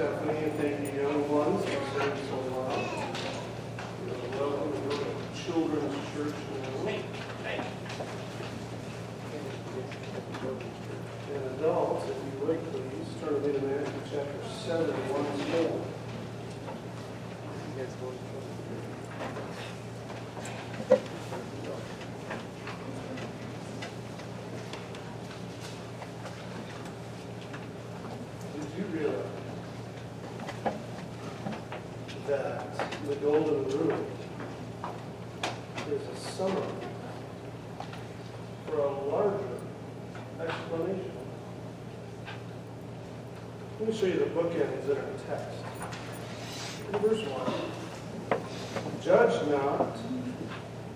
Stephanie, and thank you, young ones, for saying so loud. You're welcome to go to children's church now. And adults, if you would please, turn with me to Matthew chapter 7 once more. Did you realize that the golden rule is a summary for a larger explanation? Let me show you the bookends in our text. In verse 1, Judge not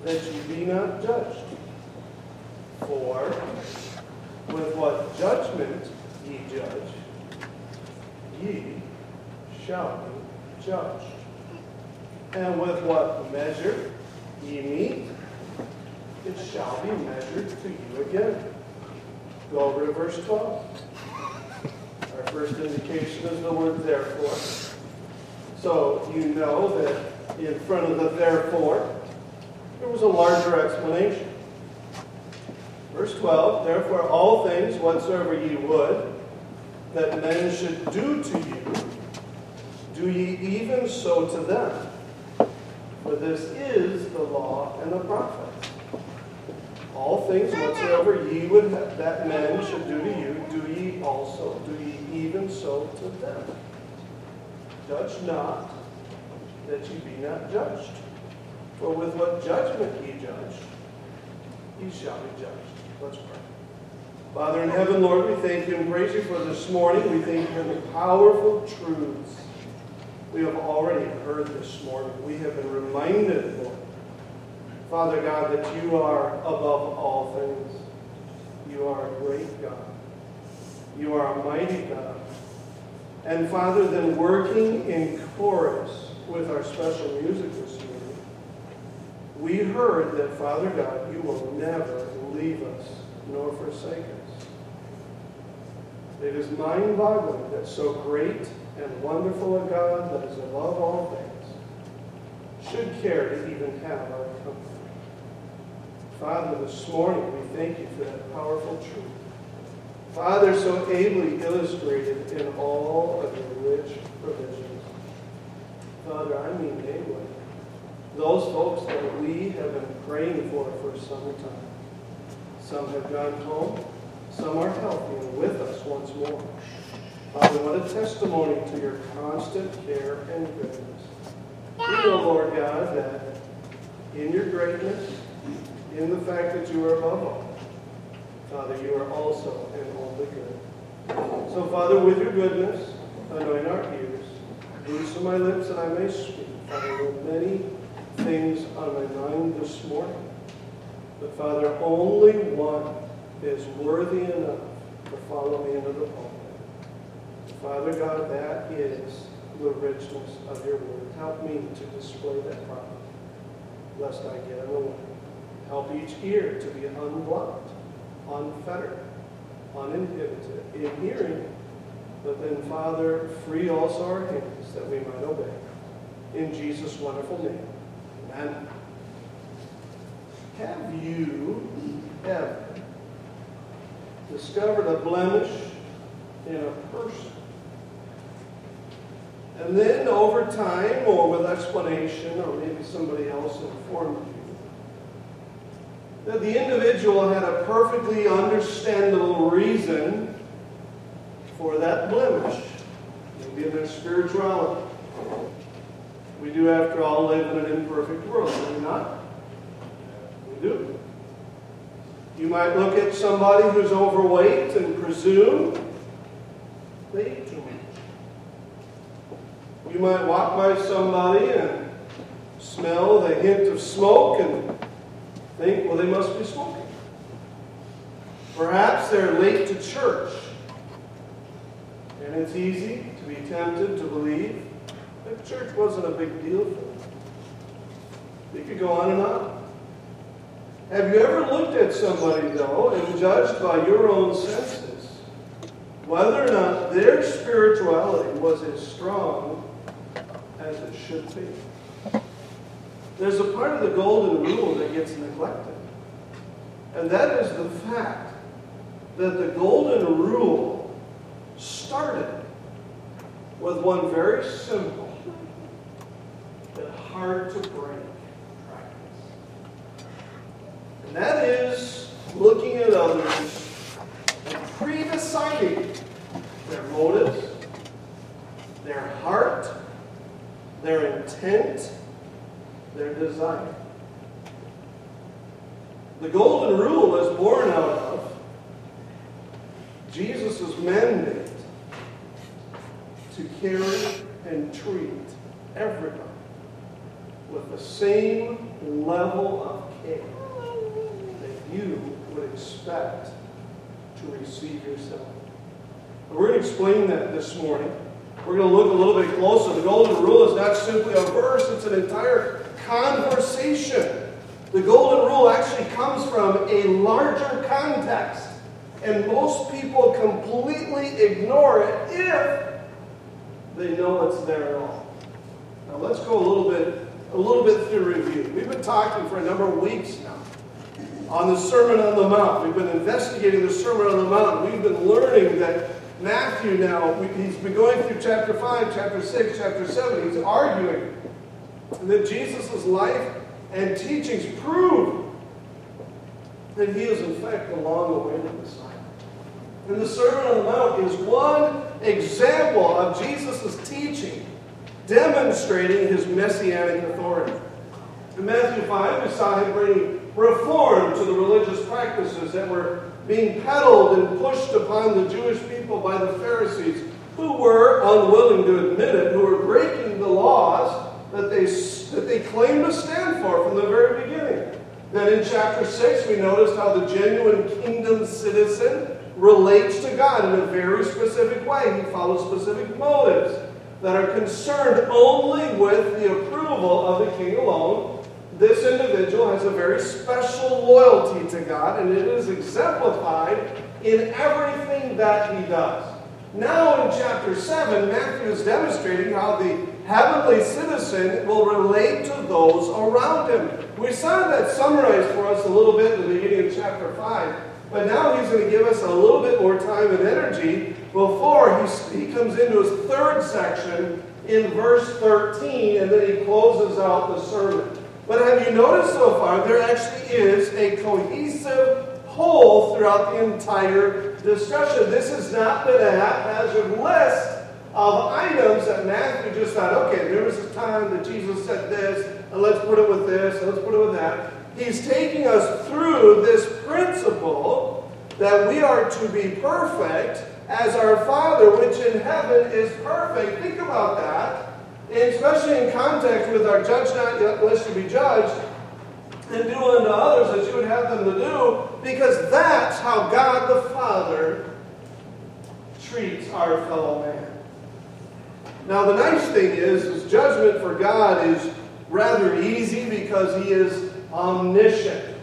that ye be not judged. For with what judgment ye judge, ye shall be judged. And with what measure ye meet, it shall be measured to you again. Go over to verse 12. Our first indication is the word therefore. So you know that in front of the therefore, there was a larger explanation. Verse 12, therefore all things whatsoever ye would that men should do to you, do ye even so to them. For this is the law and the prophets. All things whatsoever ye would that men should do to you, do ye also, do ye even so to them. Judge not, that you be not judged. For with what judgment ye judge, ye shall be judged. Let's pray. Father in heaven, Lord, we thank you and praise you for this morning. We thank you for the powerful truths we have already heard this morning. We have been reminded, Lord, Father God, that you are above all things. You are a great God. You are a mighty God. And Father, then working in chorus with our special music this morning, we heard that, Father God, you will never leave us nor forsake us. It is mind-boggling that so great and wonderful a God that is above all things should care to even have our comfort. Father, this morning we thank you for that powerful truth. Father, so ably illustrated in all of your rich provisions. Father, I mean namely, those folks that we have been praying for for some time. Some have gone home, some are healthy and with us once more. Father, what a testimony to your constant care and goodness. We know, Lord God, that in your greatness, in the fact that you are above all, Father, you are also and only good. So, Father, with your goodness, anoint our ears, loosen my lips that I may speak. Father, are many things on my mind this morning. But, Father, only one is worthy enough to follow me into the pulpit. Father God, that is the richness of your word. Help me to display that properly, lest I get in the way. Help each ear to be unblocked, unfettered, uninhibited in hearing. But then, Father, free also our hands that we might obey. In Jesus' wonderful name. Amen. Have you ever discovered a blemish in a person? And then over time, or with explanation, or maybe somebody else informed you, that the individual had a perfectly understandable reason for that blemish, in their spirituality. We do, after all, live in an imperfect world, do we not? We do. You might look at somebody who's overweight and presume they eat too much. You might walk by somebody and smell the hint of smoke and think, well, they must be smoking. Perhaps they're late to church. And it's easy to be tempted to believe that church wasn't a big deal for them. You could go on and on. Have you ever looked at somebody, though, and judged by your own senses whether or not their spirituality was as strong as it should be. There's a part of the golden rule that gets neglected, and that is the fact that the golden rule started with one very simple but hard to break practice. And that is looking at others and pre-deciding their motives, their heart, their intent, their desire. The golden rule is born out of Jesus' mandate carry and treat everybody with the same level of care that you would expect to receive yourself. We're going to explain that this morning. We're going to look a little bit closer. The Golden Rule is not simply a verse, it's an entire conversation. The Golden Rule actually comes from a larger context, and most people completely ignore it if they know it's there at all. Now let's go a little bit a little bit through review. We've been talking for a number of weeks now on the Sermon on the Mount. We've been investigating the Sermon on the Mount. We've been learning that Matthew now, he's been going through chapter 5, chapter 6, chapter 7. He's arguing that Jesus' life and teachings prove that he is in fact the long-awaited Messiah. And the Sermon on the Mount is one example of Jesus' teaching demonstrating his messianic authority. In Matthew 5, we saw him bringing reform to the religious practices that were being peddled and pushed upon the Jewish people by the Pharisees, who were unwilling to admit it, who were breaking the laws that they, that they claimed to stand for from the very beginning. Then in chapter 6, we noticed how the genuine kingdom citizen relates to God in a very specific way. He follows specific motives that are concerned only with the approval of the king alone. This individual has a very special loyalty to God, and it is exemplified in everything that he does. Now, in chapter 7, Matthew is demonstrating how the heavenly citizen will relate to those around him. We saw that summarized for us a little bit in the beginning of chapter 5. But now he's going to give us a little bit more time and energy before he, he comes into his third section in verse 13, and then he closes out the sermon. But have you noticed so far, there actually is a cohesive whole throughout the entire discussion. This has not been a haphazard list of items that Matthew just thought, okay, there was a time that Jesus said this, and let's put it with this, and let's put it with that. He's taking us through this principle that we are to be perfect as our Father which in heaven is perfect. Think about that, especially in context with our judge not yet lest you be judged, and do unto others as you would have them to do, because that's how God the Father treats our fellow man. Now the nice thing is, is judgment for God is rather easy because he is omniscient.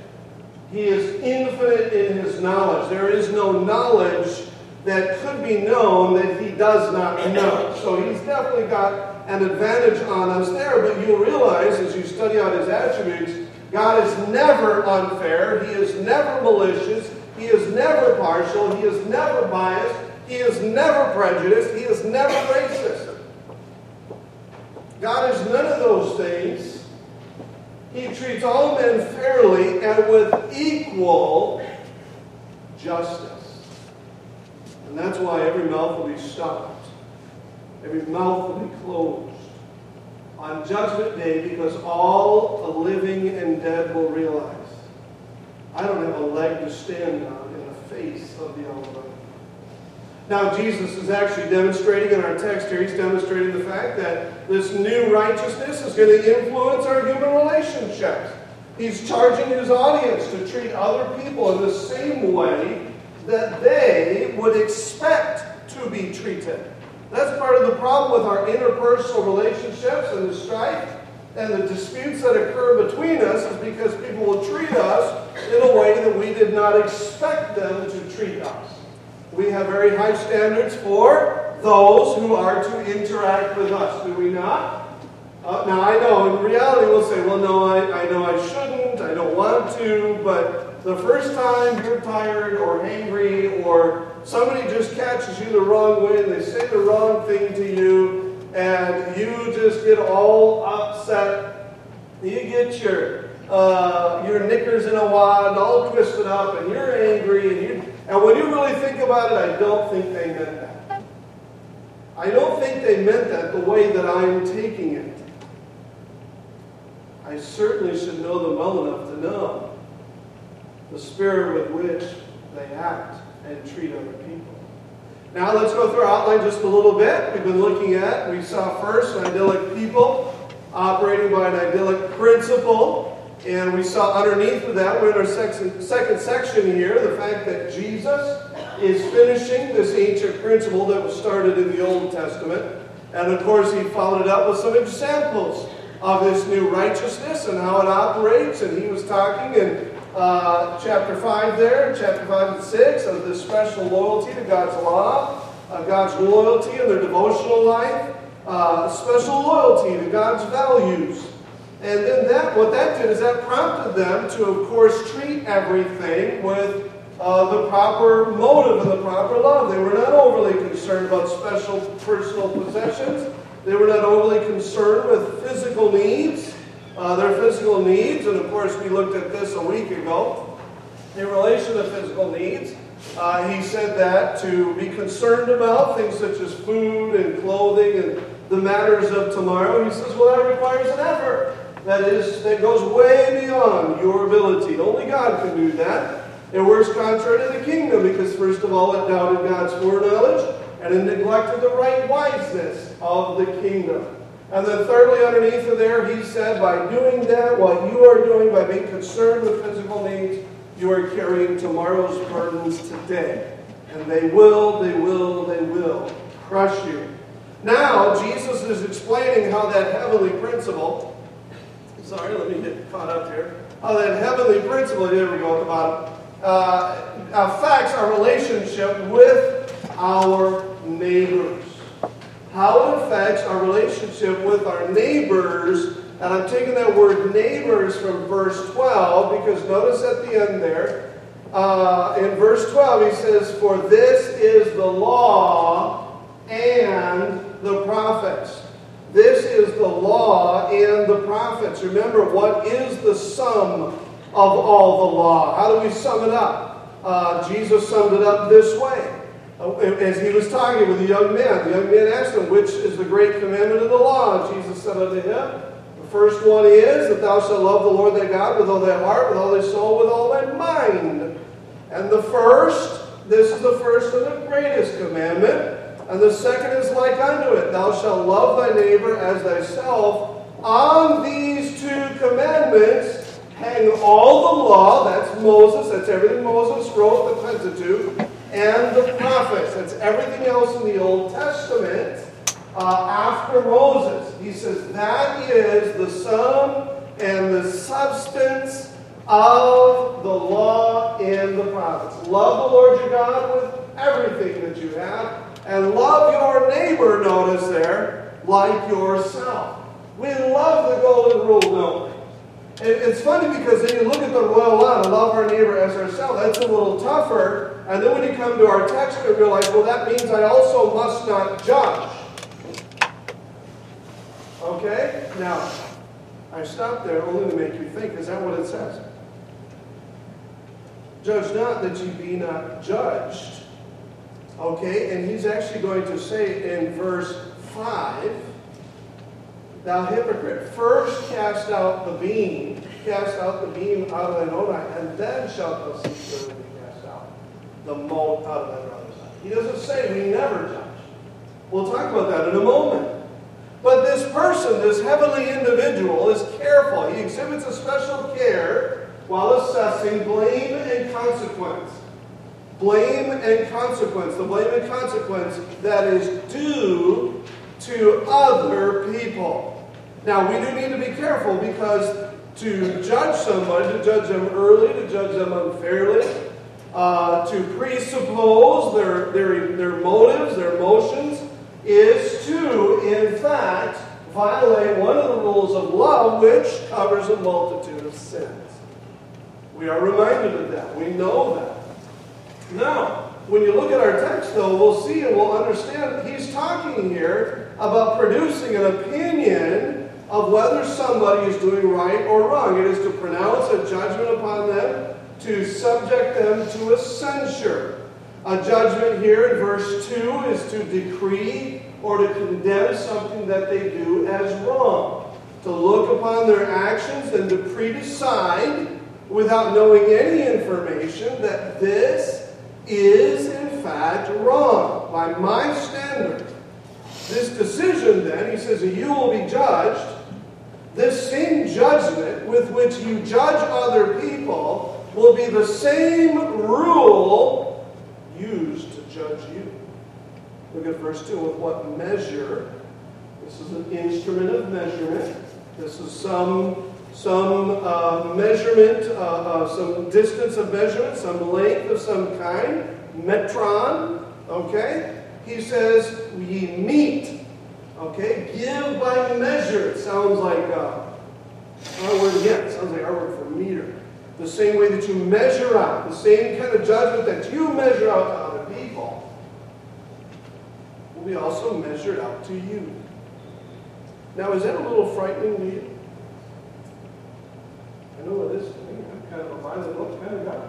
He is infinite in his knowledge. There is no knowledge that could be known that he does not know. So he's definitely got an advantage on us there, but you'll realize as you study out his attributes, God is never unfair. He is never malicious. He is never partial. He is never biased. He is never prejudiced. He is never racist. God is none of those things. He treats all men fairly and with equal justice. And that's why every mouth will be stopped, every mouth will be closed on Judgment Day because all the living and dead will realize I don't have a leg to stand on in the face of the Almighty. Now, Jesus is actually demonstrating in our text here, he's demonstrating the fact that this new righteousness is going to influence our human relationships. He's charging his audience to treat other people in the same way that they would expect to be treated. That's part of the problem with our interpersonal relationships and the strife and the disputes that occur between us is because people will treat us in a way that we did not expect them to treat us. We have very high standards for those who are to interact with us, do we not? Uh, now, I know in reality we'll say, well, no, I, I know I shouldn't, I don't want to, but the first time you're tired or angry or somebody just catches you the wrong way and they say the wrong thing to you and you just get all upset, you get your uh, your knickers in a wad, all twisted up, and you're angry, and you and when you really think about it, I don't think they meant that. I don't think they meant that the way that I'm taking it. I certainly should know them well enough to know the spirit with which they act and treat other people. Now let's go through our outline just a little bit. We've been looking at, we saw first an idyllic people operating by an idyllic principle. And we saw underneath of that, we're in our second, second section here, the fact that Jesus is finishing this ancient principle that was started in the Old Testament. And of course, he followed it up with some examples of this new righteousness and how it operates. And he was talking in uh, chapter 5 there, chapter 5 and 6, of this special loyalty to God's law, uh, God's loyalty in their devotional life, uh, special loyalty to God's values. And then that, what that did is that prompted them to, of course, treat everything with uh, the proper motive and the proper love. They were not overly concerned about special personal possessions. They were not overly concerned with physical needs, uh, their physical needs. And of course, we looked at this a week ago in relation to physical needs. Uh, he said that to be concerned about things such as food and clothing and the matters of tomorrow. He says, well, that requires an effort that is that goes way beyond your ability. Only God can do that. It works contrary to the kingdom because, first of all, it doubted God's foreknowledge and it neglected the right wiseness of the kingdom. And then, thirdly, underneath of there, he said, by doing that, what you are doing, by being concerned with physical needs, you are carrying tomorrow's burdens today. And they will, they will, they will crush you. Now, Jesus is explaining how that heavenly principle sorry, let me get caught up here. Oh, that heavenly principle, here we go at the uh, affects our relationship with our neighbors. How it affects our relationship with our neighbors, and I'm taking that word neighbors from verse 12 because notice at the end there, uh, in verse 12 he says, For this is the law and the prophets. This is the law and the prophets. Remember, what is the sum of all the law? How do we sum it up? Uh, Jesus summed it up this way. Uh, as he was talking with the young man, the young man asked him, Which is the great commandment of the law? Jesus said unto him, The first one is that thou shalt love the Lord thy God with all thy heart, with all thy soul, with all thy mind. And the first, this is the first and the greatest commandment. And the second is like unto it Thou shalt love thy neighbor as thyself. On these two commandments hang all the law, that's Moses, that's everything Moses wrote, the Pentateuch, and the prophets, that's everything else in the Old Testament uh, after Moses. He says that is the sum and the substance of the law and the prophets. Love the Lord your God with everything that you have and love your neighbor, notice there, like yourself. We love the golden rule, don't we? It's funny because then you look at the royal law love our neighbor as ourselves. That's a little tougher. And then when you come to our text, you realize, well, that means I also must not judge. Okay? Now, I stopped there only to make you think. Is that what it says? Judge not that ye be not judged. Okay, and he's actually going to say in verse 5, Thou hypocrite, first cast out the beam, cast out the beam out of thine own eye, and then shalt thou see clearly cast out the mote out of thy brother's eye. He doesn't say we never judge. We'll talk about that in a moment. But this person, this heavenly individual, is careful. He exhibits a special care while assessing blame and consequence blame and consequence, the blame and consequence that is due to other people. Now, we do need to be careful because to judge somebody, to judge them early, to judge them unfairly, uh, to presuppose their, their, their motives, their emotions, is to, in fact, violate one of the rules of love, which covers a multitude of sins. We are reminded of that. We know that. Now, when you look at our text, though, we'll see and we'll understand he's talking here about producing an opinion of whether somebody is doing right or wrong. It is to pronounce a judgment upon them, to subject them to a censure. A judgment here in verse 2 is to decree or to condemn something that they do as wrong. To look upon their actions and to predecide without knowing any information that this is in fact wrong by my standard. This decision, then, he says, you will be judged. This same judgment with which you judge other people will be the same rule used to judge you. Look at verse 2 with what measure. This is an instrument of measurement. This is some some uh, measurement, uh, uh, some distance of measurement, some length of some kind, metron, okay? He says, ye meet, okay? Give by measure. It sounds like uh, our word again, it sounds like our word for meter. The same way that you measure out, the same kind of judgment that you measure out to other people, will be also measured out to you. Now, is that a little frightening to you? I know it is to me. I'm kind of a violent look kind of guy.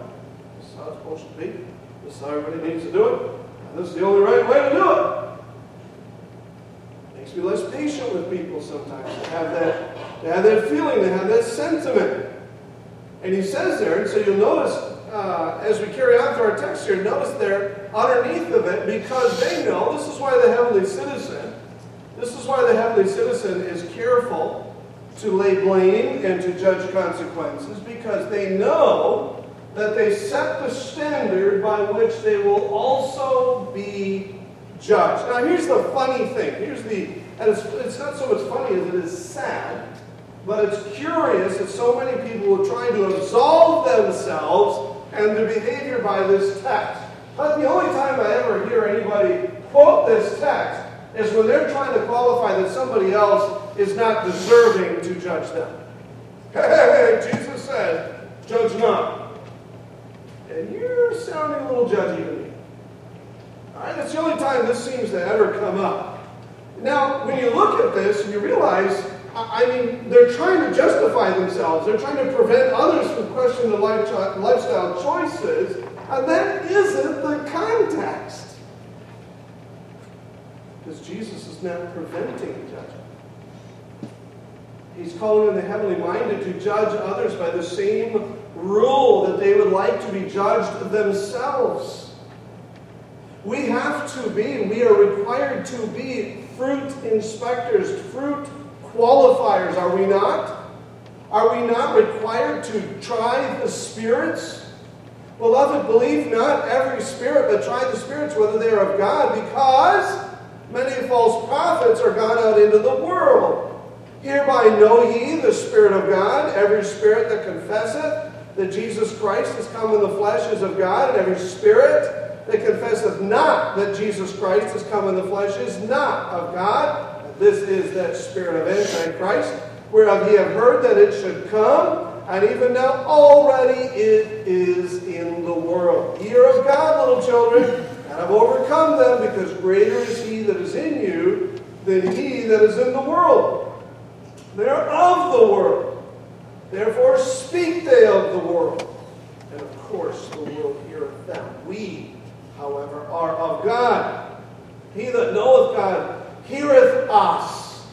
This is how it's supposed to be. This is how everybody needs to do it. And this is the only right way to do it. Makes me less patient with people sometimes to have that, to have that feeling, to have that sentiment. And he says there, and so you'll notice uh, as we carry on through our text here, notice there underneath of it, because they know this is why the heavenly citizen, this is why the heavenly citizen is careful to lay blame and to judge consequences because they know that they set the standard by which they will also be judged. Now, here's the funny thing. Here's the, and it's, it's not so much funny as it is sad, but it's curious that so many people are trying to absolve themselves and their behavior by this text. But the only time I ever hear anybody quote this text is when they're trying to qualify that somebody else is not deserving to judge them. Hey, Jesus said, judge not. And you're sounding a little judgy to me. All right, that's the only time this seems to ever come up. Now, when you look at this, you realize, I mean, they're trying to justify themselves. They're trying to prevent others from questioning the lifestyle choices, and that isn't the context. Because Jesus is not preventing judgment. He's calling on the heavenly minded to judge others by the same rule that they would like to be judged themselves. We have to be, we are required to be fruit inspectors, fruit qualifiers, are we not? Are we not required to try the spirits? Beloved, believe not every spirit, but try the spirits whether they are of God, because many false prophets are gone out into the world. Hereby know ye the Spirit of God. Every spirit that confesseth that Jesus Christ is come in the flesh is of God, and every spirit that confesseth not that Jesus Christ is come in the flesh is not of God. This is that spirit of Antichrist, whereof ye have heard that it should come, and even now already it is in the world. Ye are of God, little children, and have overcome them, because greater is he that is in you than he that is in the world. They are of the world. Therefore speak they of the world. And of course the world heareth them. We, however, are of God. He that knoweth God heareth us.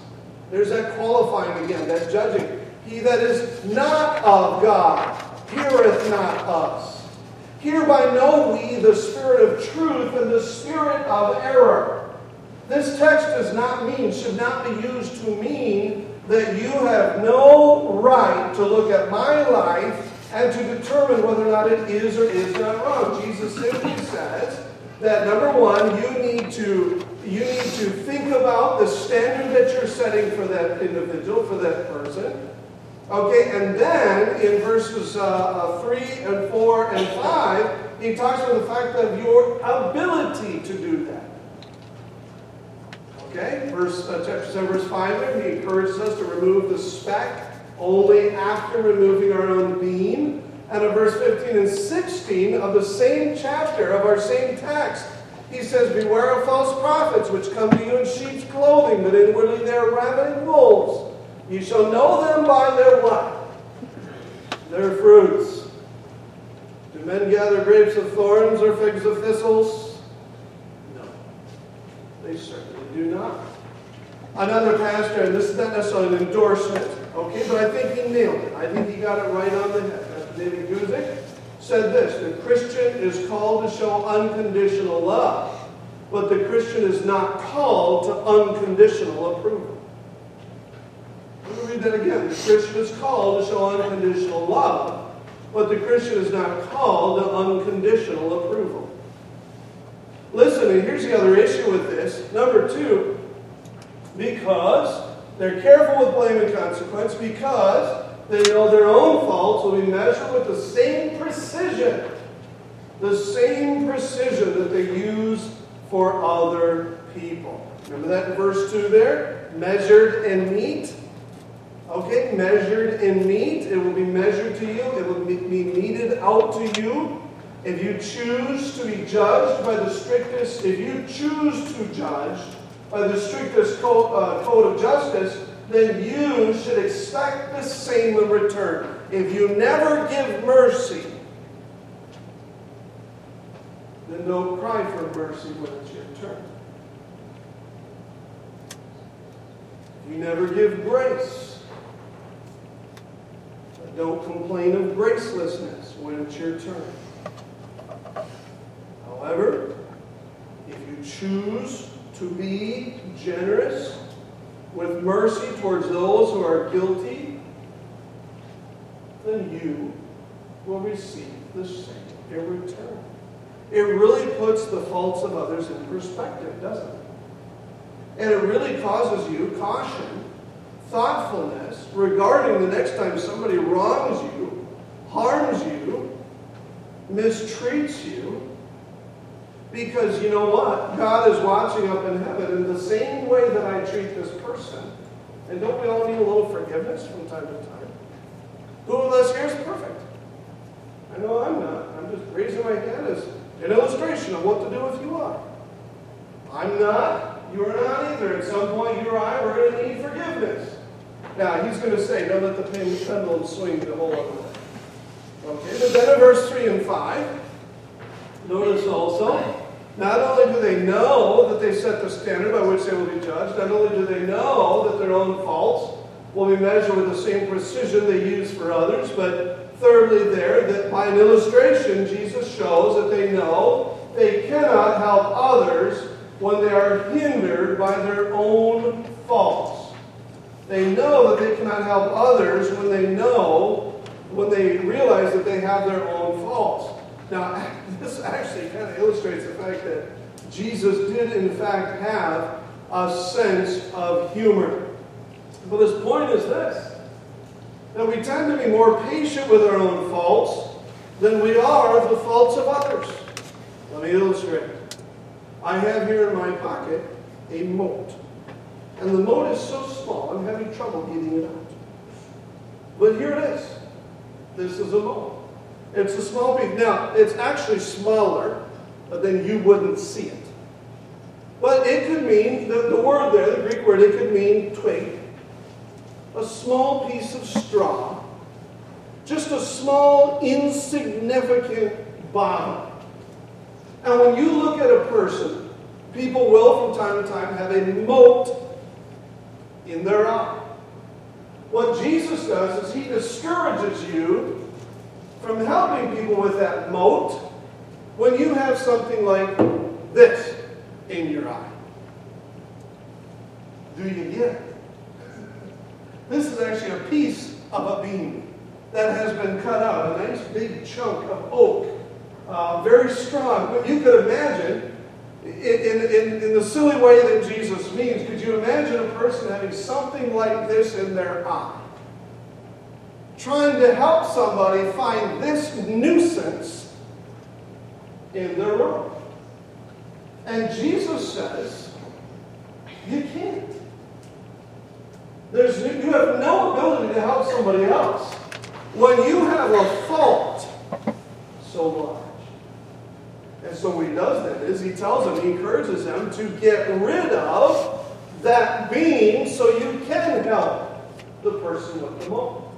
There's that qualifying again, that judging. He that is not of God heareth not us. Hereby know we the spirit of truth and the spirit of error. This text does not mean, should not be used to mean that you have no right to look at my life and to determine whether or not it is or is not wrong. Jesus simply says that number one, you need to you need to think about the standard that you're setting for that individual, for that person. Okay, and then in verses uh, uh, 3 and 4 and 5, He talks about the fact of your ability to do that. Okay, verse uh, chapter 7, verse 5 there, he encourages us to remove the speck only after removing our own beam. And in verse 15 and 16 of the same chapter of our same text, he says, Beware of false prophets, which come to you in sheep's clothing, but inwardly they are ravening wolves. You shall know them by their what? Their fruits. Do men gather grapes of thorns or figs of thistles? No. They certainly do not. Another pastor, and this is not necessarily an endorsement, okay, but I think he nailed it. I think he got it right on the head. David Guzik said this The Christian is called to show unconditional love, but the Christian is not called to unconditional approval. Let me read that again. The Christian is called to show unconditional love, but the Christian is not called to unconditional approval. Listen, and here's the other issue with this. Number two, because they're careful with blame and consequence, because they know their own faults will be measured with the same precision, the same precision that they use for other people. Remember that verse 2 there? Measured and meet. Okay, measured and meet. It will be measured to you, it will be meted out to you. If you choose to be judged by the strictest, if you choose to judge by the strictest code, uh, code of justice, then you should expect the same in return. If you never give mercy, then don't cry for mercy when it's your turn. If you never give grace, don't complain of gracelessness when it's your turn. However, if you choose to be generous with mercy towards those who are guilty, then you will receive the same in return. It really puts the faults of others in perspective, doesn't it? And it really causes you caution, thoughtfulness regarding the next time somebody wrongs you, harms you, mistreats you, because you know what? God is watching up in heaven in the same way that I treat this person. And don't we all need a little forgiveness from time to time? Who of us here is perfect? I know I'm not. I'm just raising my hand as an illustration of what to do if you are. I'm not. You are not either. At some point, you or I, we're going to need forgiveness. Now, he's going to say, don't let the pendulum swing the whole other way. Okay, but then in verse 3 and 5, notice also, not only do they know that they set the standard by which they will be judged, not only do they know that their own faults will be measured with the same precision they use for others, but thirdly, there, that by an illustration, Jesus shows that they know they cannot help others when they are hindered by their own faults. They know that they cannot help others when they know, when they realize that they have their own faults. Now, this actually kind of illustrates the fact that Jesus did, in fact, have a sense of humor. But his point is this that we tend to be more patient with our own faults than we are of the faults of others. Let me illustrate. I have here in my pocket a mote. And the mote is so small, I'm having trouble getting it out. But here it is. This is a mote. It's a small piece. Now, it's actually smaller, but then you wouldn't see it. But it could mean, the, the word there, the Greek word, it could mean twig, a small piece of straw, just a small, insignificant bottom. And when you look at a person, people will from time to time have a mote in their eye. What Jesus does is he discourages you from helping people with that mote when you have something like this in your eye. Do you get it? This is actually a piece of a beam that has been cut out, a nice big chunk of oak, uh, very strong. But you could imagine, in, in, in the silly way that Jesus means, could you imagine a person having something like this in their eye? Trying to help somebody find this nuisance in their room. And Jesus says, you can't. There's, you have no ability to help somebody else when you have a fault so large. And so what he does then is he tells them, he encourages them to get rid of that being so you can help the person with the moment.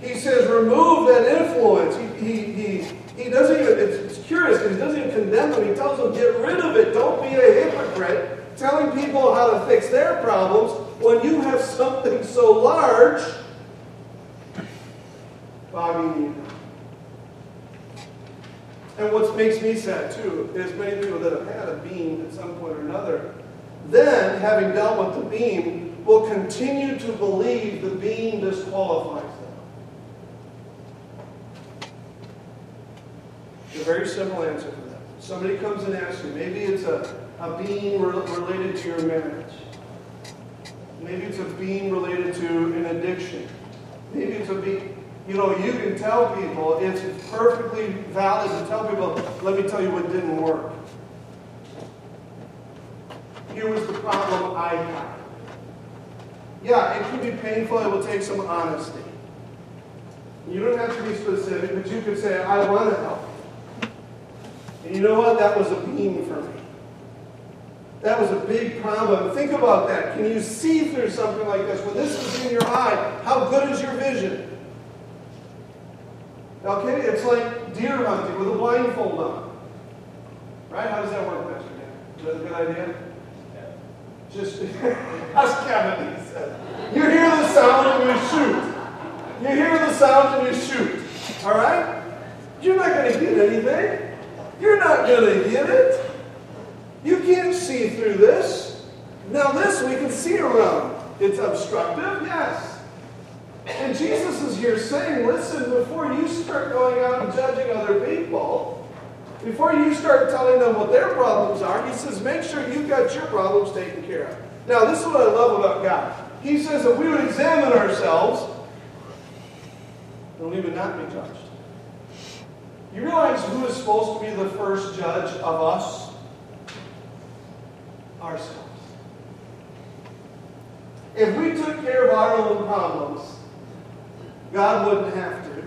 He says, remove that influence. He, he, he, he doesn't even, it's, curious because he doesn't even condemn them. He tells them, get rid of it. Don't be a hypocrite telling people how to fix their problems when you have something so large you. And what makes me sad too is many people that have had a beam at some point or another, then having dealt with the beam, will continue to believe the beam disqualifies them. A very simple answer for that. Somebody comes and asks you, maybe it's a, a being re- related to your marriage. Maybe it's a being related to an addiction. Maybe it's a being, you know, you can tell people, it's perfectly valid to tell people, let me tell you what didn't work. Here was the problem I had. Yeah, it can be painful, it will take some honesty. You don't have to be specific, but you could say, I want to help. And you know what? That was a beam for me. That was a big problem. Think about that. Can you see through something like this? When this is in your eye, how good is your vision? Okay, it's like deer hunting with a blindfold on. Right? How does that work, Pastor Dan? Is that a good idea? Just ask Kevin, he said. You hear the sound and you shoot. You hear the sound and you shoot. All right? You're not going to get anything. You're not going to get it. You can't see through this. Now, this we can see around. It's obstructive, yes. And Jesus is here saying, listen, before you start going out and judging other people, before you start telling them what their problems are, he says, make sure you've got your problems taken care of. Now, this is what I love about God. He says that we would examine ourselves and we would not be judged. You realize who is supposed to be the first judge of us? Ourselves. If we took care of our own problems, God wouldn't have to.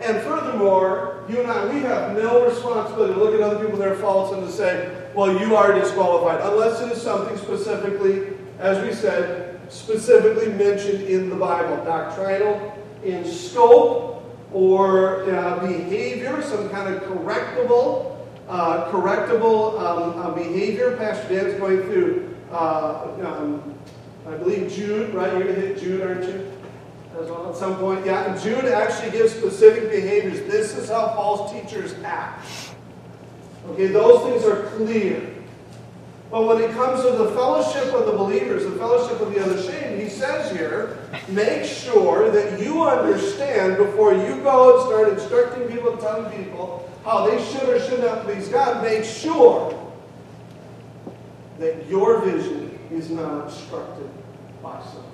And furthermore, you and I, we have no responsibility to look at other people, their faults, and to say, well, you are disqualified, unless it is something specifically, as we said, specifically mentioned in the Bible, doctrinal, in scope, or uh, behavior, some kind of correctable, uh, correctable um, uh, behavior. Pastor Dan is going through, uh, um, I believe, Jude, right? You're going to hit Jude, aren't you? Well at some point. Yeah, Jude actually gives specific behaviors. This is how false teachers act. Okay, those things are clear. But when it comes to the fellowship of the believers, the fellowship of the unashamed, he says here, make sure that you understand before you go and start instructing people and telling people how they should or should not please God, make sure that your vision is not obstructed by some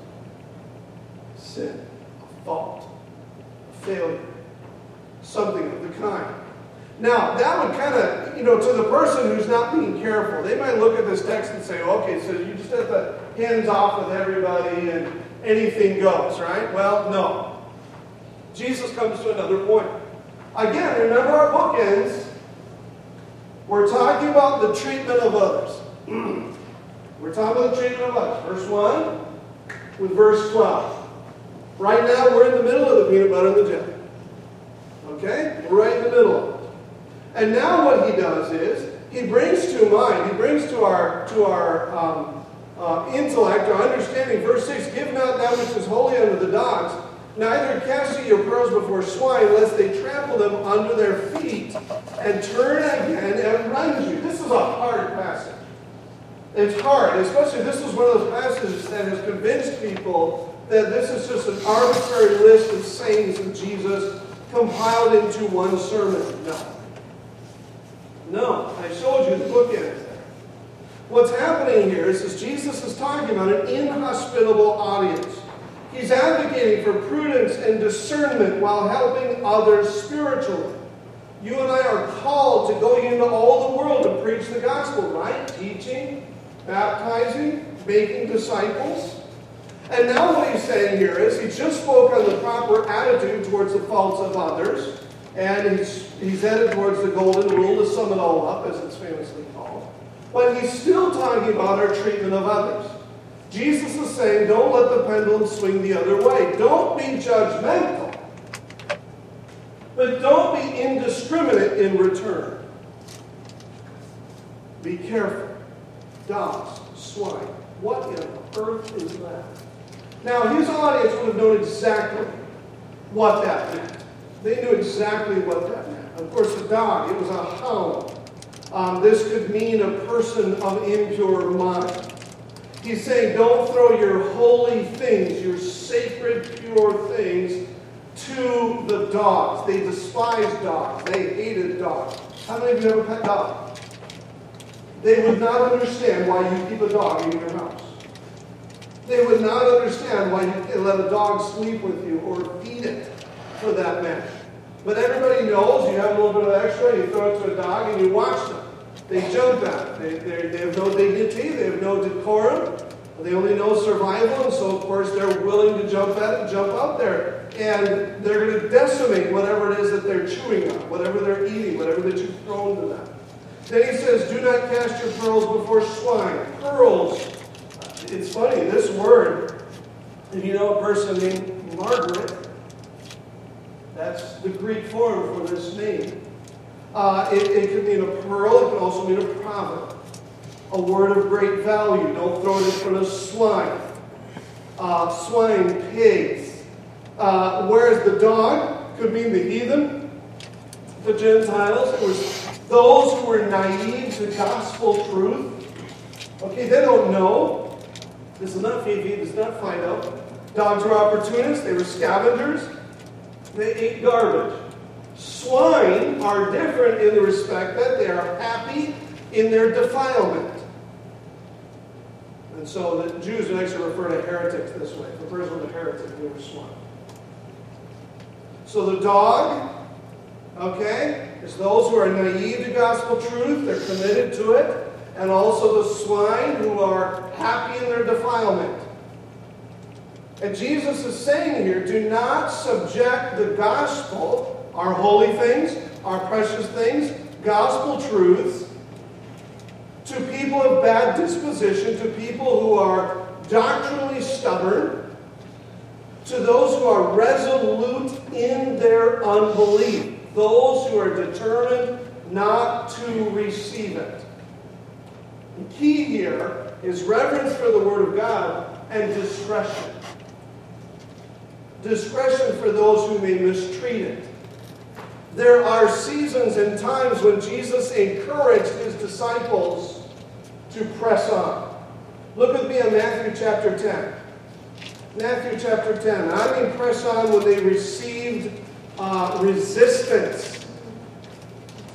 sin, a fault, a failure, something of the kind. Now, that would kind of, you know, to the person who's not being careful, they might look at this text and say, okay, so you just have to hands off with everybody and anything goes, right? Well, no. Jesus comes to another point. Again, remember our bookends. We're talking about the treatment of others. We're talking about the treatment of others. Verse 1 with verse 12. Right now, we're in the middle of the peanut butter and the jelly. Okay? We're right in the middle. And now what he does is he brings to mind, he brings to our to our um, uh, intellect, our understanding. Verse six: Give not that which is holy unto the dogs, neither cast ye your pearls before swine, lest they trample them under their feet and turn again and rend you. This is a hard passage. It's hard, especially this is one of those passages that has convinced people that this is just an arbitrary list of sayings of Jesus compiled into one sermon. No. No, I showed you the bookends. What's happening here is, is Jesus is talking about an inhospitable audience. He's advocating for prudence and discernment while helping others spiritually. You and I are called to go into all the world and preach the gospel, right? Teaching, baptizing, making disciples. And now what he's saying here is he just spoke on the proper attitude towards the faults of others, and he's, he's headed towards the golden rule to sum it all up, as it's famously called. But he's still talking about our treatment of others. Jesus is saying, don't let the pendulum swing the other way. Don't be judgmental, but don't be indiscriminate in return. Be careful. Dogs, swine, what in earth is that? Now, his audience would have known exactly what that meant. They knew exactly what that meant. Of course, the dog, it was a hound. Um, this could mean a person of impure mind. He's saying, don't throw your holy things, your sacred, pure things, to the dogs. They despise dogs. They hated dogs. How many of you have a pet dog? They would not understand why you keep a dog in your house. They would not understand why you let a dog sleep with you or feed it, for that matter. But everybody knows you have a little bit of extra, you throw it to a dog, and you watch them. They jump at it. They, they, they have no dignity, they have no decorum, they only know survival, and so, of course, they're willing to jump at it, jump out there. And they're going to decimate whatever it is that they're chewing on, whatever they're eating, whatever that you've thrown to them. Then he says, Do not cast your pearls before swine. Pearls it's funny, this word, if you know a person named Margaret, that's the Greek form for this name. Uh, it, it could mean a pearl, it could also mean a proverb. A word of great value. Don't throw it in front of swine. Uh, swine, pigs. Uh, whereas the dog could mean the heathen, the Gentiles. Those who were naive to gospel truth. Okay, they don't know. This is not this is not Fido. Dogs were opportunists, they were scavengers, they ate garbage. Swine are different in the respect that they are happy in their defilement. And so the Jews would actually refer to heretics this way. If a person was a heretic, they were swine. So the dog, okay, is those who are naive to gospel truth, they're committed to it and also the swine who are happy in their defilement. And Jesus is saying here do not subject the gospel, our holy things, our precious things, gospel truths, to people of bad disposition, to people who are doctrinally stubborn, to those who are resolute in their unbelief, those who are determined not to receive it. The key here is reverence for the Word of God and discretion. Discretion for those who may mistreat it. There are seasons and times when Jesus encouraged his disciples to press on. Look with me in Matthew chapter 10. Matthew chapter 10. I mean, press on when they received uh, resistance.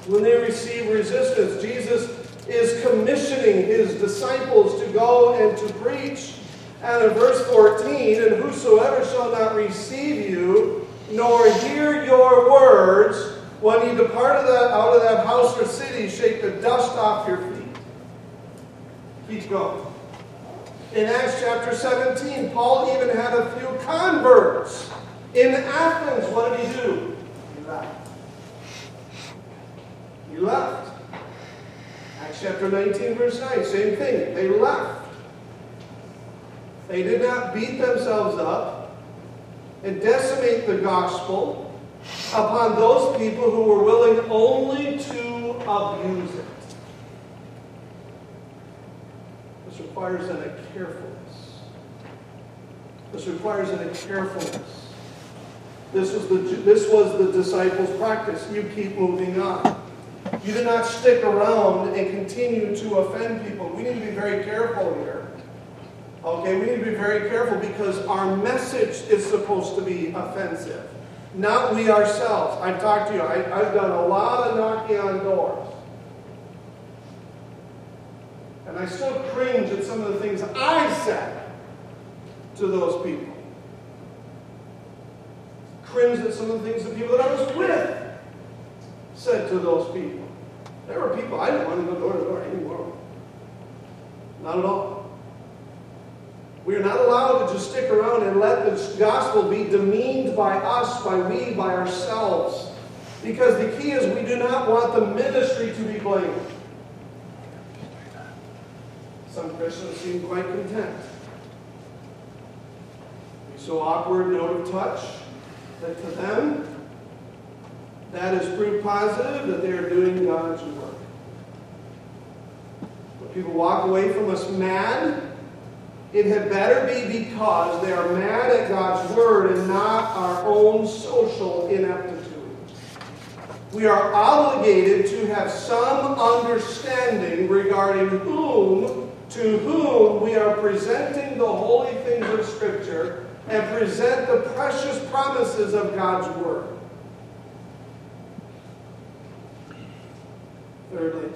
When they received resistance, Jesus is commissioning his disciples to go and to preach. And in verse 14, and whosoever shall not receive you, nor hear your words, when you depart of that, out of that house or city, shake the dust off your feet. Keep going. In Acts chapter 17, Paul even had a few converts. In Athens, what did he do? He left. He left. Acts chapter 19, verse 9, same thing. They left. They did not beat themselves up and decimate the gospel upon those people who were willing only to abuse it. This requires then a carefulness. This requires then a carefulness. This was the, this was the disciples' practice. You keep moving on. You do not stick around and continue to offend people. We need to be very careful here. Okay, we need to be very careful because our message is supposed to be offensive, not we ourselves. I've talked to you, I, have done a lot of knocking on doors. And I still cringe at some of the things I said to those people. Cringe at some of the things the people that I was with said to those people. There were people, I didn't want to go door to door anymore. Not at all. We are not allowed to just stick around and let the gospel be demeaned by us, by we, by ourselves. Because the key is we do not want the ministry to be blamed. Some Christians seem quite content. So awkward note of touch that to them, that is proof positive that they are doing God's work. But people walk away from us mad, it had better be because they are mad at God's word and not our own social ineptitude. We are obligated to have some understanding regarding whom, to whom we are presenting the holy things of Scripture and present the precious promises of God's word. Thirdly,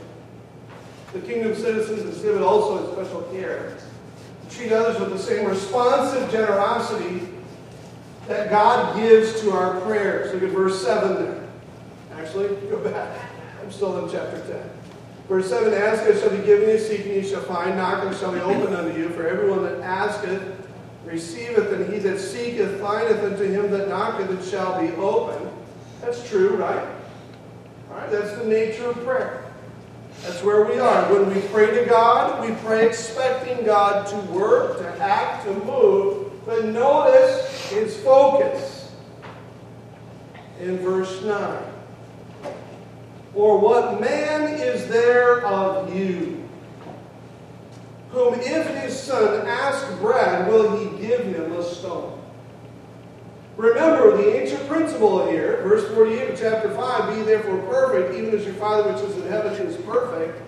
the kingdom citizens exhibit also special care treat others with the same responsive generosity that God gives to our prayers. Look at verse 7 there. Actually, go back. I'm still in chapter 10. Verse 7 Ask, it shall be given you, seek, and you shall find, knock, and shall be opened unto you. For everyone that asketh receiveth, and he that seeketh findeth, and to him that knocketh it shall be opened. That's true, right? All right, that's the nature of prayer. That's where we are. When we pray to God, we pray expecting God to work, to act, to move. But notice his focus in verse 9. Or what man is there of you, whom if his son ask bread, will he give him a stone? Remember the ancient principle here, verse 48 of chapter 5 Be therefore perfect, even as your Father which is in heaven is perfect.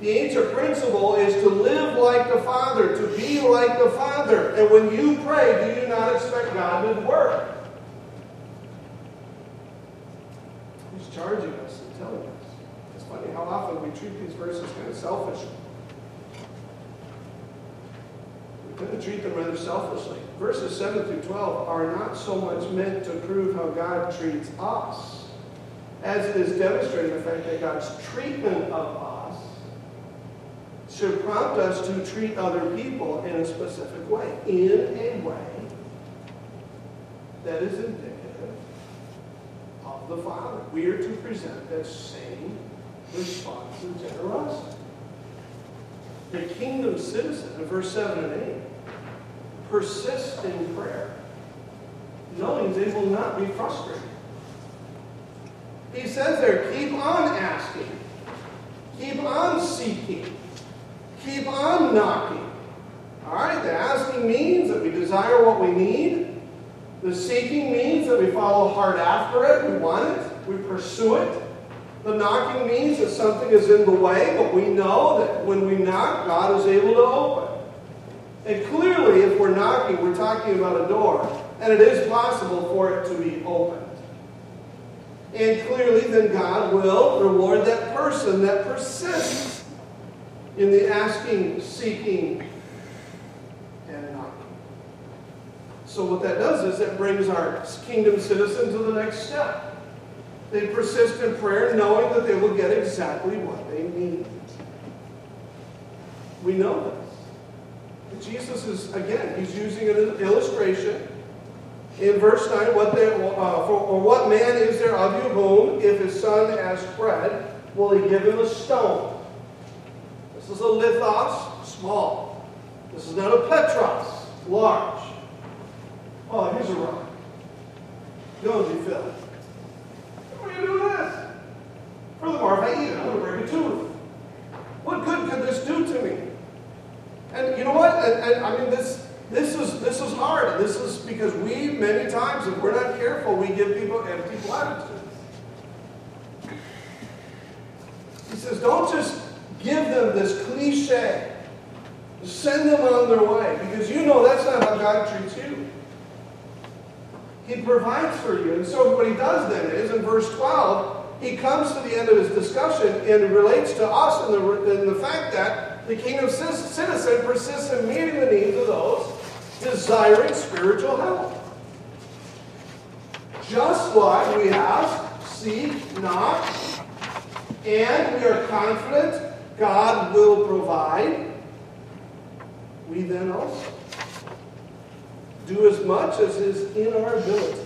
The ancient principle is to live like the Father, to be like the Father. And when you pray, do you not expect God to work? He's charging us and telling us. It's funny how often we treat these verses kind of selfishly. Going to treat them rather selfishly. Verses 7 through 12 are not so much meant to prove how God treats us, as it is demonstrating the fact that God's treatment of us should prompt us to treat other people in a specific way, in a way that is indicative of the Father. We are to present that same response of generosity. The kingdom citizen in verse 7 and 8 persist in prayer, knowing they will not be frustrated. He says there, keep on asking, keep on seeking, keep on knocking. All right, the asking means that we desire what we need. The seeking means that we follow hard after it, we want it, we pursue it. The knocking means that something is in the way, but we know that when we knock, God is able to open. And clearly, if we're knocking, we're talking about a door, and it is possible for it to be opened. And clearly, then God will reward that person that persists in the asking, seeking, and knocking. So, what that does is it brings our kingdom citizen to the next step. They persist in prayer knowing that they will get exactly what they need. We know this. Jesus is, again, he's using an illustration. In verse 9, what uh, for, or what man is there of you whom, if his son asks bread, will he give him a stone? This is a lithos, small. This is not a petros, large. Oh, here's a rock. Go, you fill What are you doing this? Furthermore, if I eat it, I'm going to break a tooth. What good could this do to me? And you know what? And, and, I mean, this this is this is hard. This is because we many times, if we're not careful, we give people empty platitudes. He says, don't just give them this cliche. Send them on their way because you know that's not how God treats you. He provides for you. And so what he does then is in verse 12, he comes to the end of his discussion and relates to us in the, in the fact that the kingdom citizen persists in meeting the needs of those desiring spiritual help. Just like we ask, seek, knock, and we are confident God will provide, we then also do as much as is in our ability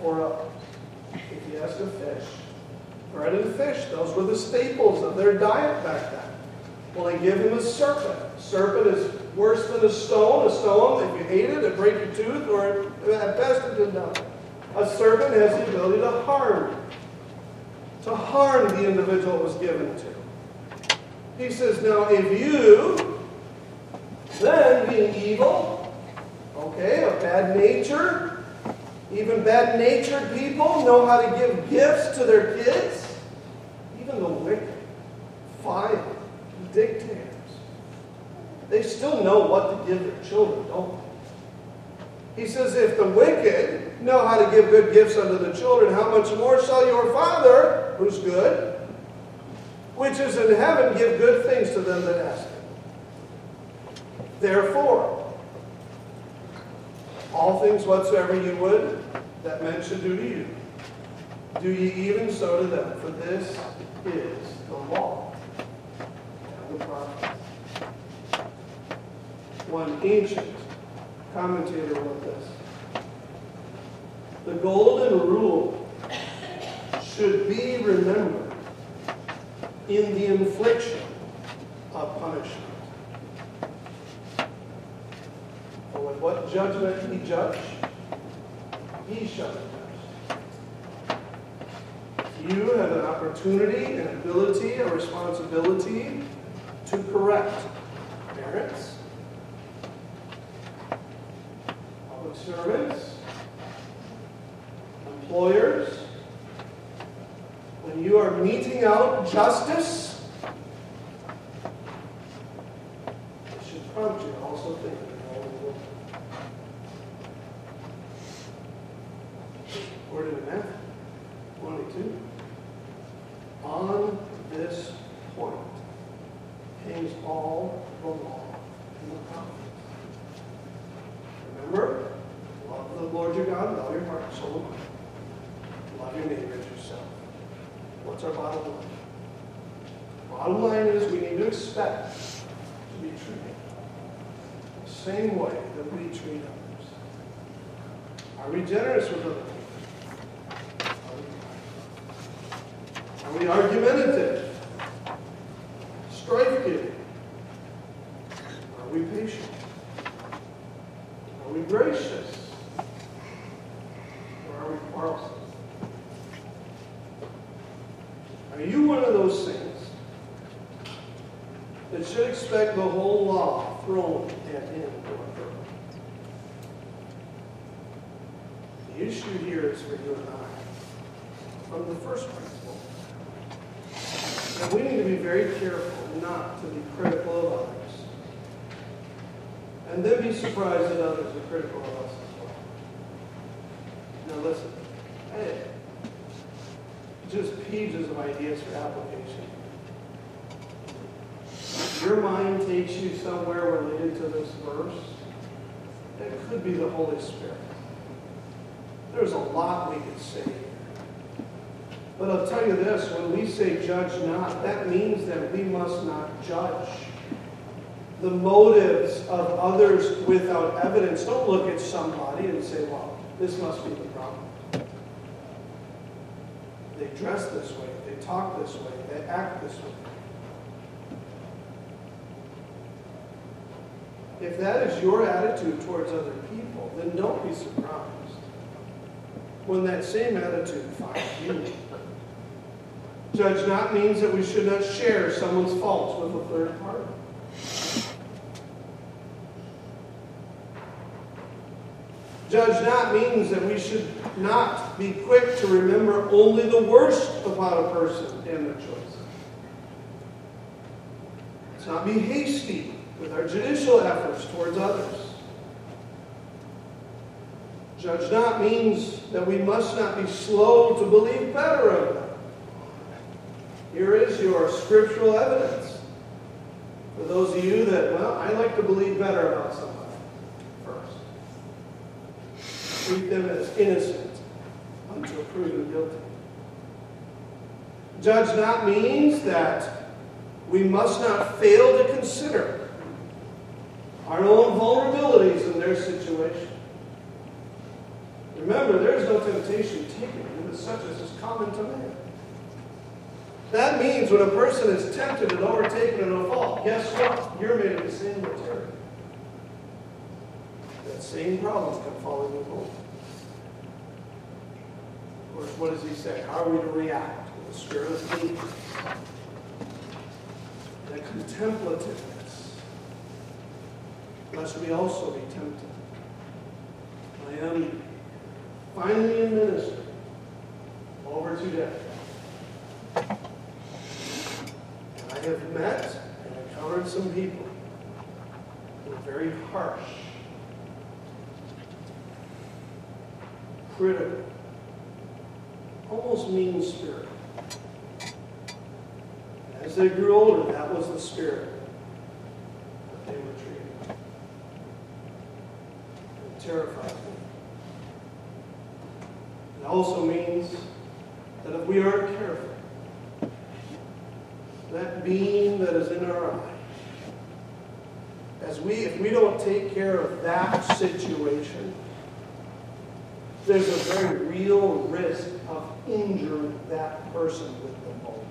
for others. If you ask a fish, bread and fish, those were the staples of their diet back then. Well, they give him a serpent. A Serpent is worse than a stone. A stone, if you ate it, it break your tooth, or at best it did. A serpent has the ability to harm, to harm the individual it was given to. He says, now if you, then being evil, okay, of bad nature, even bad natured people know how to give gifts to their kids, even the wicked, violent, dictators. They still know what to give their children, don't they? He says, if the wicked know how to give good gifts unto the children, how much more shall your Father, who's good, which is in heaven, give good things to them that ask him. Therefore, all things whatsoever you would that men should do to you, do ye even so to them, for this is the law the prophets. One ancient commentator wrote this. The golden rule should be remembered in the infliction of punishment. For with what judgment he judge, he shall be judged. You have an opportunity, an ability, a responsibility to correct parents, public servants, employers. When you are meting out justice, it should prompt you to also think of Word in Matthew 22. On this point hangs all the law and the prophets. Remember, love the Lord your God with all your heart, soul, and mind. Love your neighbor as yourself. What's our bottom line? Bottom line is we need to expect to be treated the same way that we treat others. Are we generous with other people? Are we argumentative? strife giving? Are we patient? Are we gracious? Or are we quarrelsome? Are you one of those saints that should expect the whole law thrown at him? The issue here is for you and I from the first principle. And we need to be very careful not to be critical of others. And then be surprised that others are critical of us as well. Now listen, hey, just pages of ideas for application. Your mind takes you somewhere related to this verse. It could be the Holy Spirit. There's a lot we could say here. but I'll tell you this, when we say judge not, that means that we must not judge the motives of others without evidence. Don't look at somebody and say, well, this must be the problem. They dress this way, they talk this way, they act this way. If that is your attitude towards other people, then don't be surprised when that same attitude finds you. Judge not means that we should not share someone's faults with a third party. Judge not means that we should not be quick to remember only the worst about a person and their choices. Let's not be hasty with our judicial efforts towards others. Judge not means that we must not be slow to believe better of them. Here is your scriptural evidence. For those of you that, well, I like to believe better about somebody first. Treat them as innocent until proven guilty. Judge not means that we must not fail to consider our own vulnerabilities in their situation. Remember, there is no temptation taken that such as is common to man. That means when a person is tempted and overtaken in a fault, guess what? You're made of the same material. That same problem can fall in your boat. Of course, what does he say? How are we to react with the spirit of faith? The contemplativeness. Lest we also be tempted. I am finally in ministry over decades. And I have met and encountered some people who are very harsh, critical, almost mean spirit. And as they grew older, that was the spirit that they were treating. It also means that if we aren't careful, that beam that is in our eye, as we, if we don't take care of that situation, there's a very real risk of injuring that person with the bolt.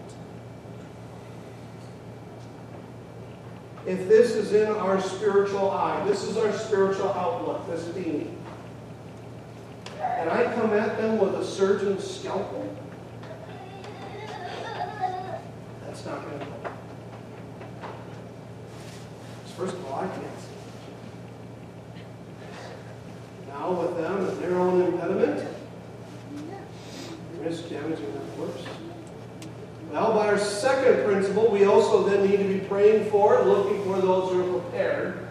If this is in our spiritual eye, this is our spiritual outlook, this beam, and I come at them with a surgeon's scalpel, that's not going to go. First of all, I can't see. Now with them and their own impediment, risk damaging them worse. Well, by our second principle, we also then need to be praying for, looking for those who are prepared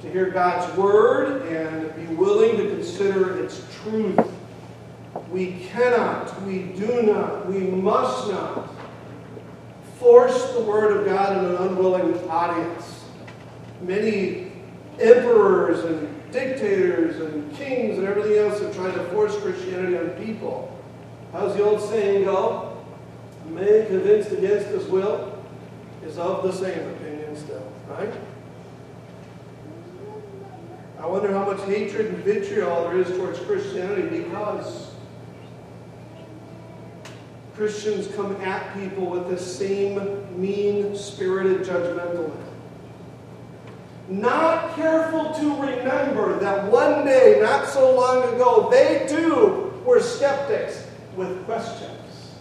to hear God's word and be willing to consider its truth. We cannot, we do not, we must not force the word of God in an unwilling audience. Many emperors and dictators and kings and everything else have tried to force Christianity on people. How's the old saying go? A man convinced against his will is of the same opinion still, right? I wonder how much hatred and vitriol there is towards Christianity because Christians come at people with the same mean spirited judgmentalism. Not careful to remember that one day, not so long ago, they too were skeptics with questions.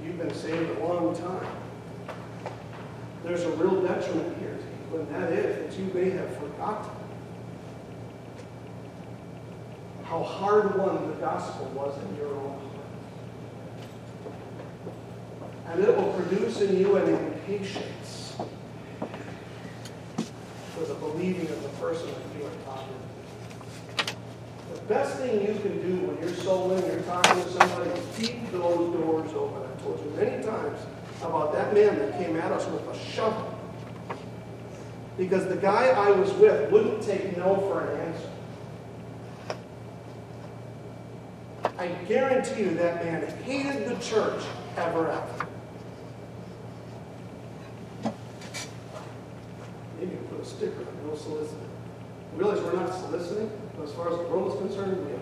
If you've been saved a long time, there's a real detriment here to you, and that is that you may have forgotten how hard won the gospel was in your own heart. And it will produce in you an impatience for the believing of the person that you are talking to. The best thing you can do when you're soloing, you're talking to somebody, keep those doors open. I've told you many times about that man that came at us with a shovel. Because the guy I was with wouldn't take no for an answer. I guarantee you that man hated the church ever after. Maybe put a sticker on no soliciting. Realize we're not soliciting, but as far as the world is concerned, we are.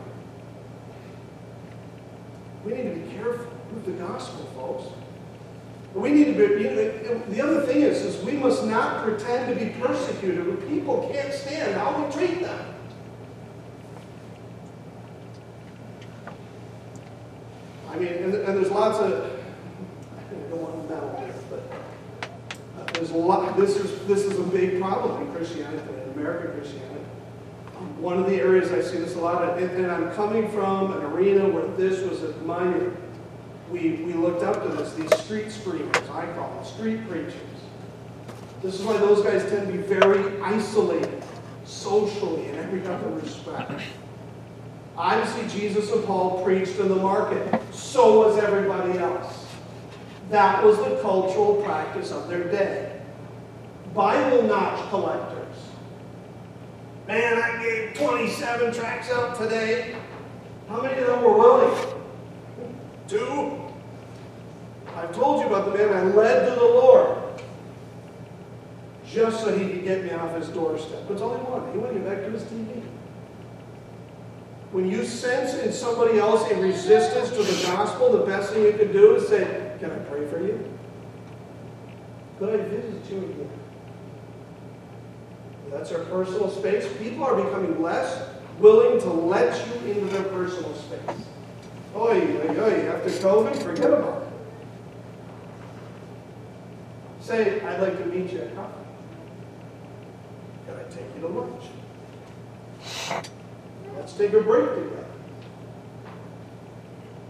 We need to be careful with the gospel, folks. We need to be, you know, the other thing is, is we must not pretend to be persecuted when people can't stand how we treat them. I mean, and, and there's lots of, I don't want to meddle here, but uh, there's a lot, this is, this is a big problem in Christianity, in American Christianity. Um, one of the areas I see this a lot, and, and I'm coming from an arena where this was a minor. We, we looked up to this, these street screamers, I call them, street preachers. This is why those guys tend to be very isolated, socially, in every other respect. Obviously, Jesus and Paul preached in the market. So was everybody else. That was the cultural practice of their day. Bible notch collectors. Man, I gave 27 tracts out today. How many of them were willing? Two. I've told you about the man I led to the Lord just so he could get me off his doorstep. That's all he wanted. He to get back to his TV. When you sense in somebody else a resistance to the gospel, the best thing you can do is say, Can I pray for you? Could I visit you again? That's our personal space. People are becoming less willing to let you into their personal space. Oi, oi, oi, after COVID, forget about it. Say, I'd like to meet you at coffee. Can I take you to lunch? Let's take a break together.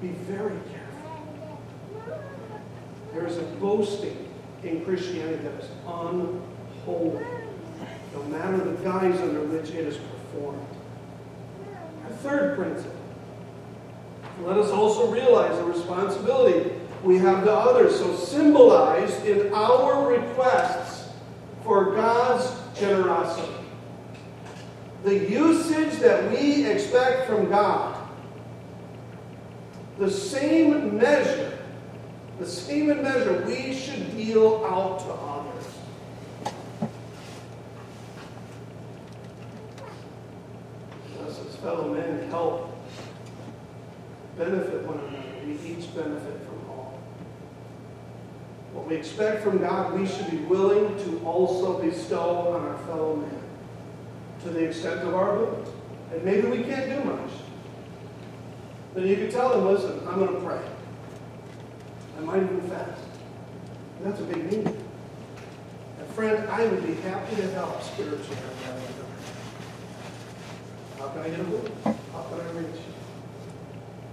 Be very careful. There is a boasting in Christianity that is unholy, no matter the guise under which it is performed. Our third principle. Let us also realize the responsibility we have the others. So symbolized in our requests for God's generosity. The usage that we expect from God, the same measure, the same measure we should deal out to others. Us as fellow men help benefit one another. We each benefit we expect from God, we should be willing to also bestow on our fellow man to the extent of our ability. And maybe we can't do much. Then you can tell them, listen, I'm going to pray. I might even fast. And that's a big need. And friend, I would be happy to help spiritually. How can I get a move? How can I reach?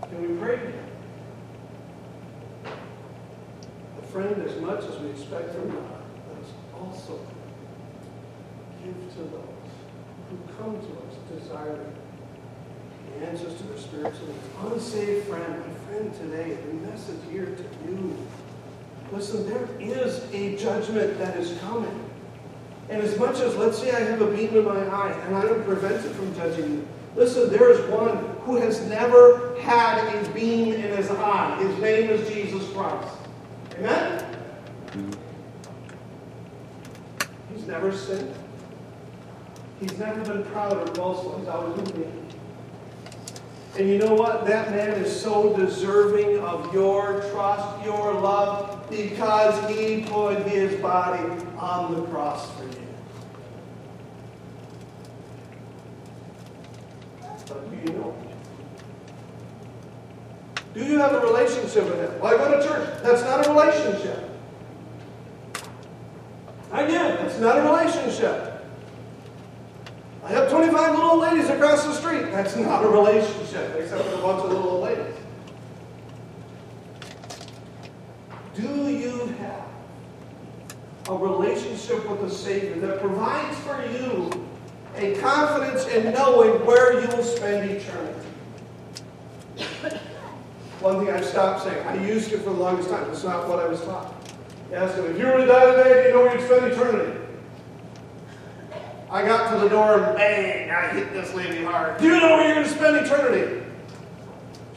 Can we pray together? A friend, as much as we expect from God, let us also give to those who come to us desiring the answers to their spiritual needs. Unsaved friend, my friend today, the message here to you. Listen, there is a judgment that is coming. And as much as, let's say I have a beam in my eye and I am prevented from judging you, listen, there is one who has never had a beam in his eye. His name is Jesus Christ. Amen? He's never sinned. He's never been proud or boastful. He's always been meek. And you know what? That man is so deserving of your trust, your love, because he put his body on the cross for you. But do you know? Do you have a relationship with him? Well, I go to church. That's not a relationship. I do. That's not a relationship. I have 25 little old ladies across the street. That's not a relationship, except for a bunch of little old ladies. Do you have a relationship with the Savior that provides for you a confidence in knowing where you will spend eternity? One thing I've stopped saying, I used to for the longest time. It's not what I was taught. Ask him, if you were to die today, do you know where you'd spend eternity? I got to the door and bang, I hit this lady hard. Do you know where you're going to spend eternity?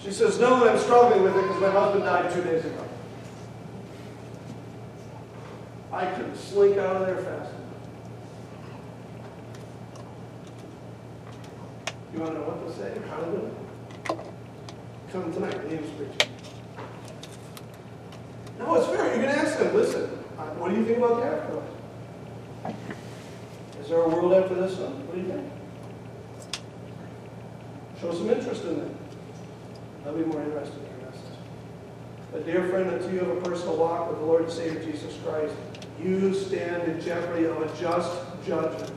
She says, No, I'm struggling with it because my husband died two days ago. I couldn't slink out of there fast enough. You want to know what to say? How to do it? Come tonight, Liam's preaching. No, it's fair. You can ask them, listen, what do you think about the afterlife? Is there a world after this one? What do you think? Show some interest in that. I'll be more interested in your message. But dear friend, until you have a personal walk with the Lord and Savior Jesus Christ, you stand in jeopardy of a just judgment.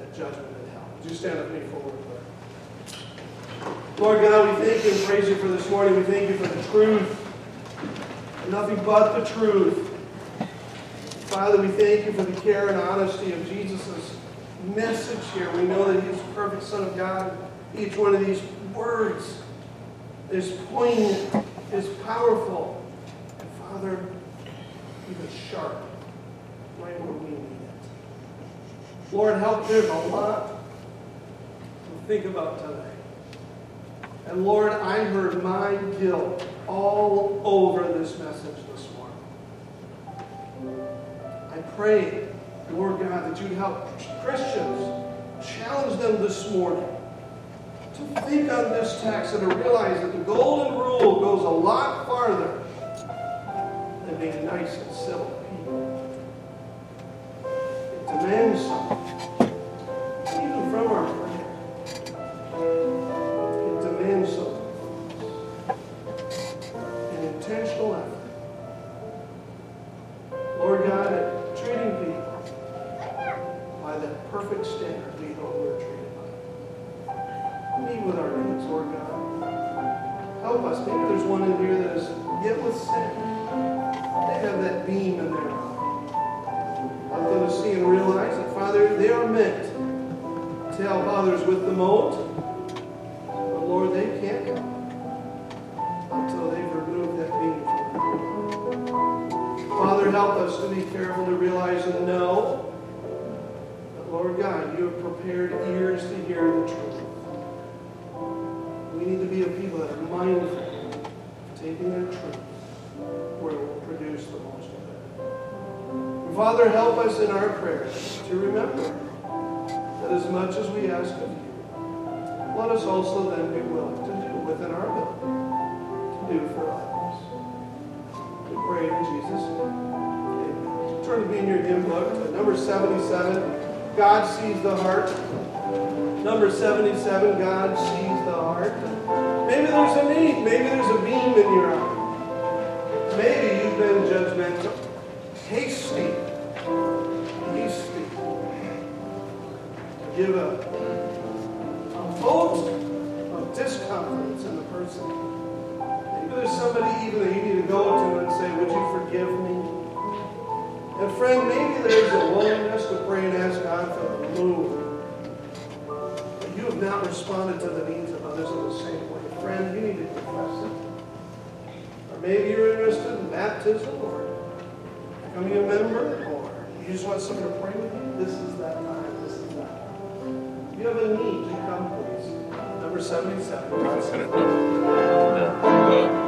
That judgment in hell. Would you stand with me for a word of prayer? Lord God, we thank you and praise you for this morning. We thank you for the truth. Nothing but the truth. Father, we thank you for the care and honesty of Jesus' message here. We know that he's the perfect Son of God. Each one of these words is poignant, is powerful, and Father, even sharp, right where we need it. Lord, help. There's a lot to think about today. And Lord, I heard my guilt all over this message this morning. I pray, Lord God, that you'd help Christians, challenge them this morning to think on this text and to realize that the golden rule goes a lot farther than being nice and civil people. It demands something, even from our Help us. Maybe there's one in here that is yet with sin. They have that beam in their eye. Help them to see and realize that, Father, they are meant to help others with the mold. But Lord, they can't help until they've removed that beam. Father, help us to be careful to realize and know mindful taking that truth where it will produce the most of it. Father, help us in our prayers to remember that as much as we ask of you, let us also then be willing to do within our ability to do for others. We pray in Jesus' name. Amen. Turn to be in your hymn book number 77. God sees the heart. Number 77, God sees the heart. Maybe there's a need. Maybe there's a beam in your eye. Maybe you've been judgmental, hasty, hasty. Give a, a vote of disconfidence in the person. Maybe there's somebody even that you need to go to and say, Would you forgive me? And friend, maybe there's a willingness to pray and ask God for the move. But you have not responded to the needs of others in the same way. Friend, you need to confess it. Or maybe you're interested in baptism or becoming a member, or you just want someone to pray with you. This is that time. This is that time. You have a need, you come, please. Number 77.